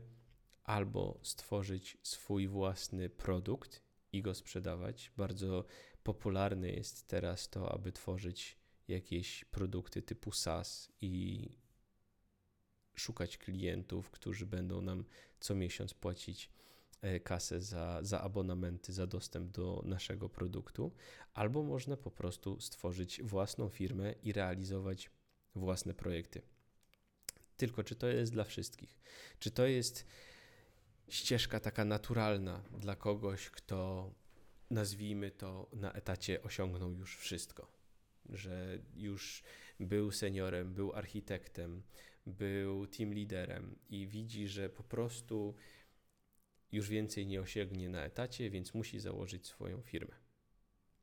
albo stworzyć swój własny produkt i go sprzedawać. Bardzo popularne jest teraz to, aby tworzyć jakieś produkty typu SaaS i szukać klientów, którzy będą nam co miesiąc płacić e, kasę za, za abonamenty, za dostęp do naszego produktu, albo można po prostu stworzyć własną firmę i realizować własne projekty. Tylko czy to jest dla wszystkich? Czy to jest ścieżka taka naturalna dla kogoś, kto nazwijmy to na etacie osiągnął już wszystko? Że już był seniorem, był architektem, był team liderem i widzi, że po prostu już więcej nie osiągnie na etacie, więc musi założyć swoją firmę.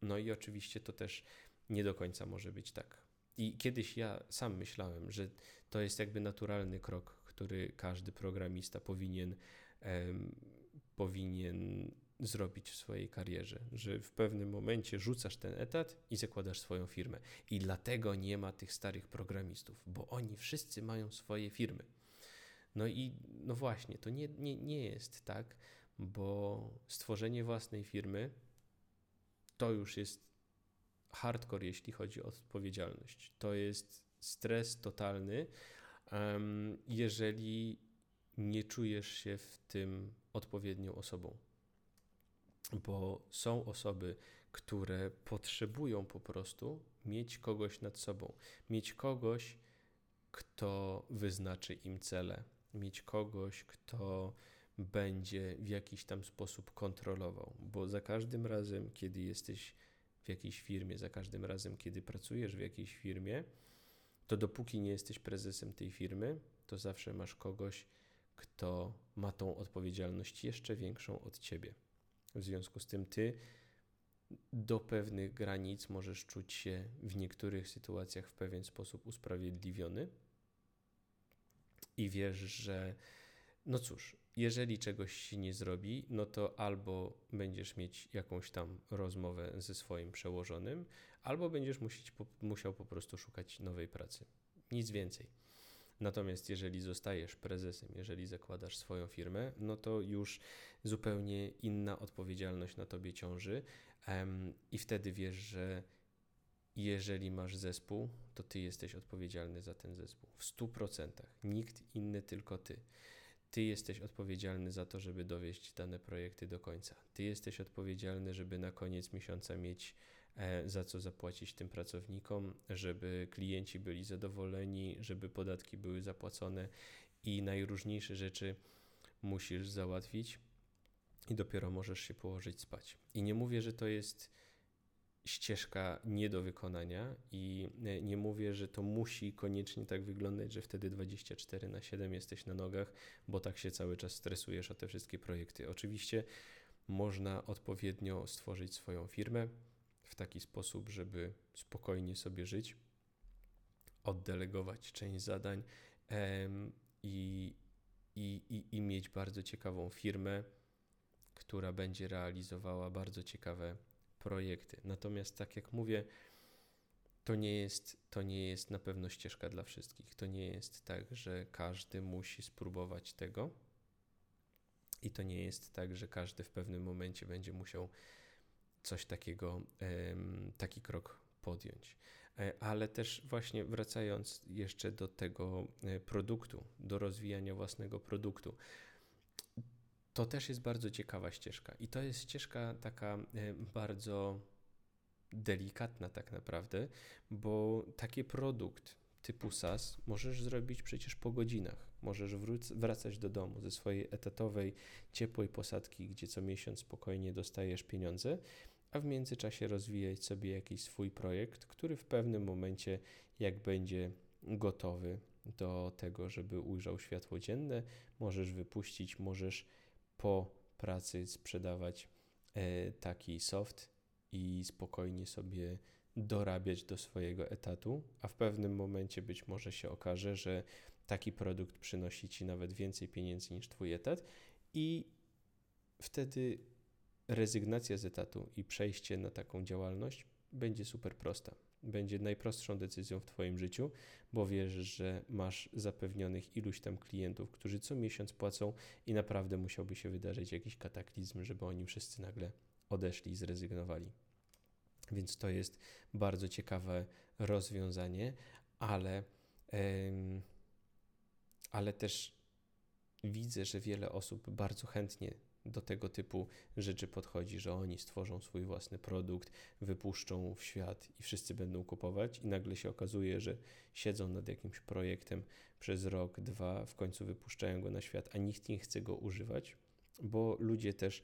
No i oczywiście to też nie do końca może być tak. I kiedyś ja sam myślałem, że to jest jakby naturalny krok, który każdy programista powinien, um, powinien zrobić w swojej karierze, że w pewnym momencie rzucasz ten etat i zakładasz swoją firmę. I dlatego nie ma tych starych programistów, bo oni wszyscy mają swoje firmy. No i no właśnie, to nie, nie, nie jest tak, bo stworzenie własnej firmy to już jest hardcore, jeśli chodzi o odpowiedzialność. To jest stres totalny, jeżeli nie czujesz się w tym odpowiednią osobą. Bo są osoby, które potrzebują po prostu mieć kogoś nad sobą, mieć kogoś, kto wyznaczy im cele, mieć kogoś, kto będzie w jakiś tam sposób kontrolował, bo za każdym razem, kiedy jesteś w jakiejś firmie, za każdym razem, kiedy pracujesz w jakiejś firmie, to dopóki nie jesteś prezesem tej firmy, to zawsze masz kogoś, kto ma tą odpowiedzialność jeszcze większą od ciebie. W związku z tym ty do pewnych granic możesz czuć się w niektórych sytuacjach w pewien sposób usprawiedliwiony i wiesz, że no cóż, jeżeli czegoś się nie zrobi, no to albo będziesz mieć jakąś tam rozmowę ze swoim przełożonym, albo będziesz musieć, musiał po prostu szukać nowej pracy. Nic więcej. Natomiast jeżeli zostajesz prezesem, jeżeli zakładasz swoją firmę, no to już zupełnie inna odpowiedzialność na tobie ciąży i wtedy wiesz, że jeżeli masz zespół, to ty jesteś odpowiedzialny za ten zespół w 100%. Nikt inny, tylko ty. Ty jesteś odpowiedzialny za to, żeby dowieść dane projekty do końca. Ty jesteś odpowiedzialny, żeby na koniec miesiąca mieć e, za co zapłacić tym pracownikom, żeby klienci byli zadowoleni, żeby podatki były zapłacone i najróżniejsze rzeczy musisz załatwić i dopiero możesz się położyć spać. I nie mówię, że to jest ścieżka nie do wykonania i e, nie mówię, że to musi koniecznie tak wyglądać, że wtedy 24 na 7 jesteś na nogach, bo tak się cały czas stresujesz o te wszystkie projekty. Oczywiście można odpowiednio stworzyć swoją firmę w taki sposób, żeby spokojnie sobie żyć, oddelegować część zadań i, i, i, i mieć bardzo ciekawą firmę, która będzie realizowała bardzo ciekawe projekty. Natomiast tak jak mówię, to nie jest, to nie jest na pewno ścieżka dla wszystkich. To nie jest tak, że każdy musi spróbować tego. I to nie jest tak, że każdy w pewnym momencie będzie musiał coś takiego, taki krok podjąć. E, ale też właśnie wracając jeszcze do tego e, produktu, do rozwijania własnego produktu to też jest bardzo ciekawa ścieżka. I to jest ścieżka taka e, bardzo delikatna, tak naprawdę, bo taki produkt typu SaaS możesz zrobić przecież po godzinach. Możesz wracać do domu ze swojej etatowej, ciepłej posadki, gdzie co miesiąc spokojnie dostajesz pieniądze, a w międzyczasie rozwijać sobie jakiś swój projekt, który w pewnym momencie, jak będzie gotowy do tego, żeby ujrzał światło dzienne, możesz wypuścić, możesz po pracy sprzedawać e, taki soft i spokojnie sobie dorabiać do swojego etatu, a w pewnym momencie być może się okaże, że taki produkt przynosi ci nawet więcej pieniędzy niż twój etat i wtedy rezygnacja z etatu i przejście na taką działalność będzie super prosta będzie najprostszą decyzją w Twoim życiu, bo wiesz, że masz zapewnionych iluś tam klientów, którzy co miesiąc płacą i naprawdę musiałby się wydarzyć jakiś kataklizm, żeby oni wszyscy nagle odeszli i zrezygnowali. Więc to jest bardzo ciekawe rozwiązanie, ale, ale też widzę, że wiele osób bardzo chętnie do tego typu rzeczy podchodzi, że oni stworzą swój własny produkt, wypuszczą w świat i wszyscy będą kupować, i nagle się okazuje, że siedzą nad jakimś projektem przez rok, dwa, w końcu wypuszczają go na świat, a nikt nie chce go używać, bo ludzie też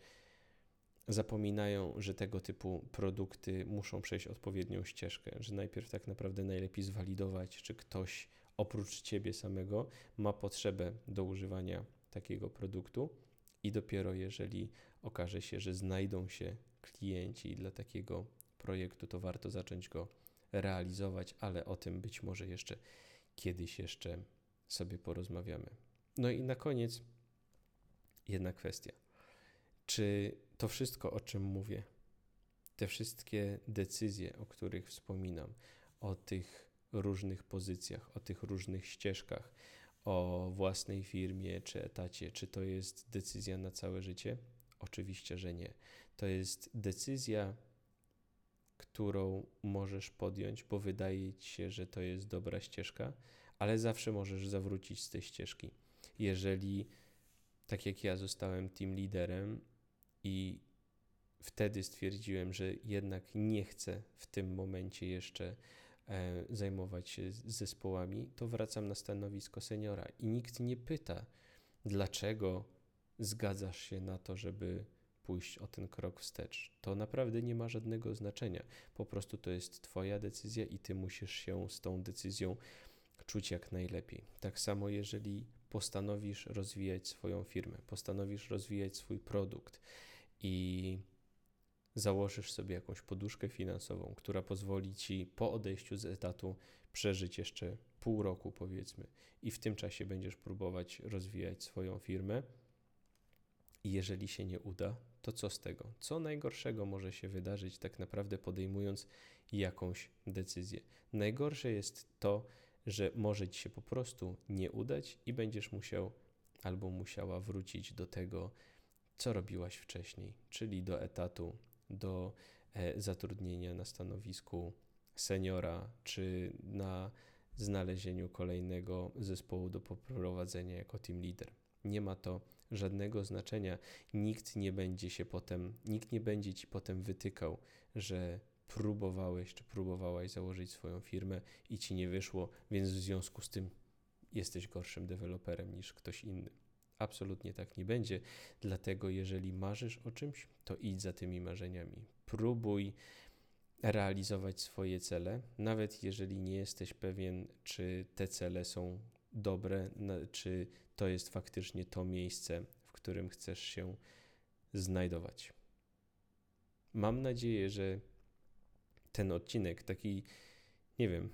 zapominają, że tego typu produkty muszą przejść odpowiednią ścieżkę, że najpierw tak naprawdę najlepiej zwalidować, czy ktoś oprócz ciebie samego ma potrzebę do używania takiego produktu i dopiero jeżeli okaże się, że znajdą się klienci dla takiego projektu, to warto zacząć go realizować, ale o tym być może jeszcze kiedyś jeszcze sobie porozmawiamy. No i na koniec jedna kwestia. Czy to wszystko, o czym mówię, te wszystkie decyzje, o których wspominam, o tych różnych pozycjach, o tych różnych ścieżkach, o własnej firmie czy etacie, czy to jest decyzja na całe życie? Oczywiście, że nie. To jest decyzja, którą możesz podjąć, bo wydaje ci się, że to jest dobra ścieżka, ale zawsze możesz zawrócić z tej ścieżki. Jeżeli, tak jak ja, zostałem team liderem i wtedy stwierdziłem, że jednak nie chcę w tym momencie jeszcze zajmować się zespołami, to wracam na stanowisko seniora i nikt nie pyta, dlaczego zgadzasz się na to, żeby pójść o ten krok wstecz. To naprawdę nie ma żadnego znaczenia. Po prostu to jest Twoja decyzja i Ty musisz się z tą decyzją czuć jak najlepiej. Tak samo, jeżeli postanowisz rozwijać swoją firmę, postanowisz rozwijać swój produkt i założysz sobie jakąś poduszkę finansową, która pozwoli ci po odejściu z etatu przeżyć jeszcze pół roku, powiedzmy, i w tym czasie będziesz próbować rozwijać swoją firmę. I jeżeli się nie uda, to co z tego? Co najgorszego może się wydarzyć, tak naprawdę podejmując jakąś decyzję? Najgorsze jest to, że może ci się po prostu nie udać i będziesz musiał albo musiała wrócić do tego, co robiłaś wcześniej, czyli do etatu, do e, zatrudnienia na stanowisku seniora, czy na znalezieniu kolejnego zespołu do poprowadzenia jako team leader. Nie ma to żadnego znaczenia. Nikt nie będzie się potem, nikt nie będzie ci potem wytykał, że próbowałeś czy próbowałaś założyć swoją firmę i ci nie wyszło, więc w związku z tym jesteś gorszym deweloperem niż ktoś inny. Absolutnie tak nie będzie. Dlatego, jeżeli marzysz o czymś, to idź za tymi marzeniami. Próbuj realizować swoje cele, nawet jeżeli nie jesteś pewien, czy te cele są dobre, czy to jest faktycznie to miejsce, w którym chcesz się znajdować. Mam nadzieję, że ten odcinek taki, nie wiem,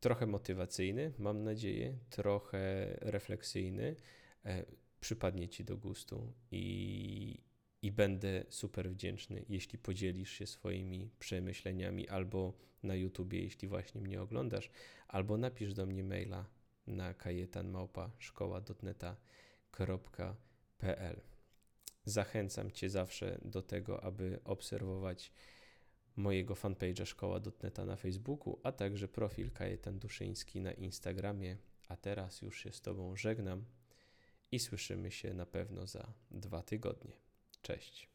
trochę motywacyjny, mam nadzieję, trochę refleksyjny, e, przypadnie Ci do gustu i, i będę super wdzięczny, jeśli podzielisz się swoimi przemyśleniami albo na YouTubie, jeśli właśnie mnie oglądasz, albo napisz do mnie maila na kajetanmałpa.szkoła.pl. Zachęcam Cię zawsze do tego, aby obserwować mojego fanpage'a Szkoła.neta na Facebooku, a także profil Kajetan Duszyński na Instagramie. A teraz już się z Tobą żegnam i słyszymy się na pewno za dwa tygodnie. Cześć.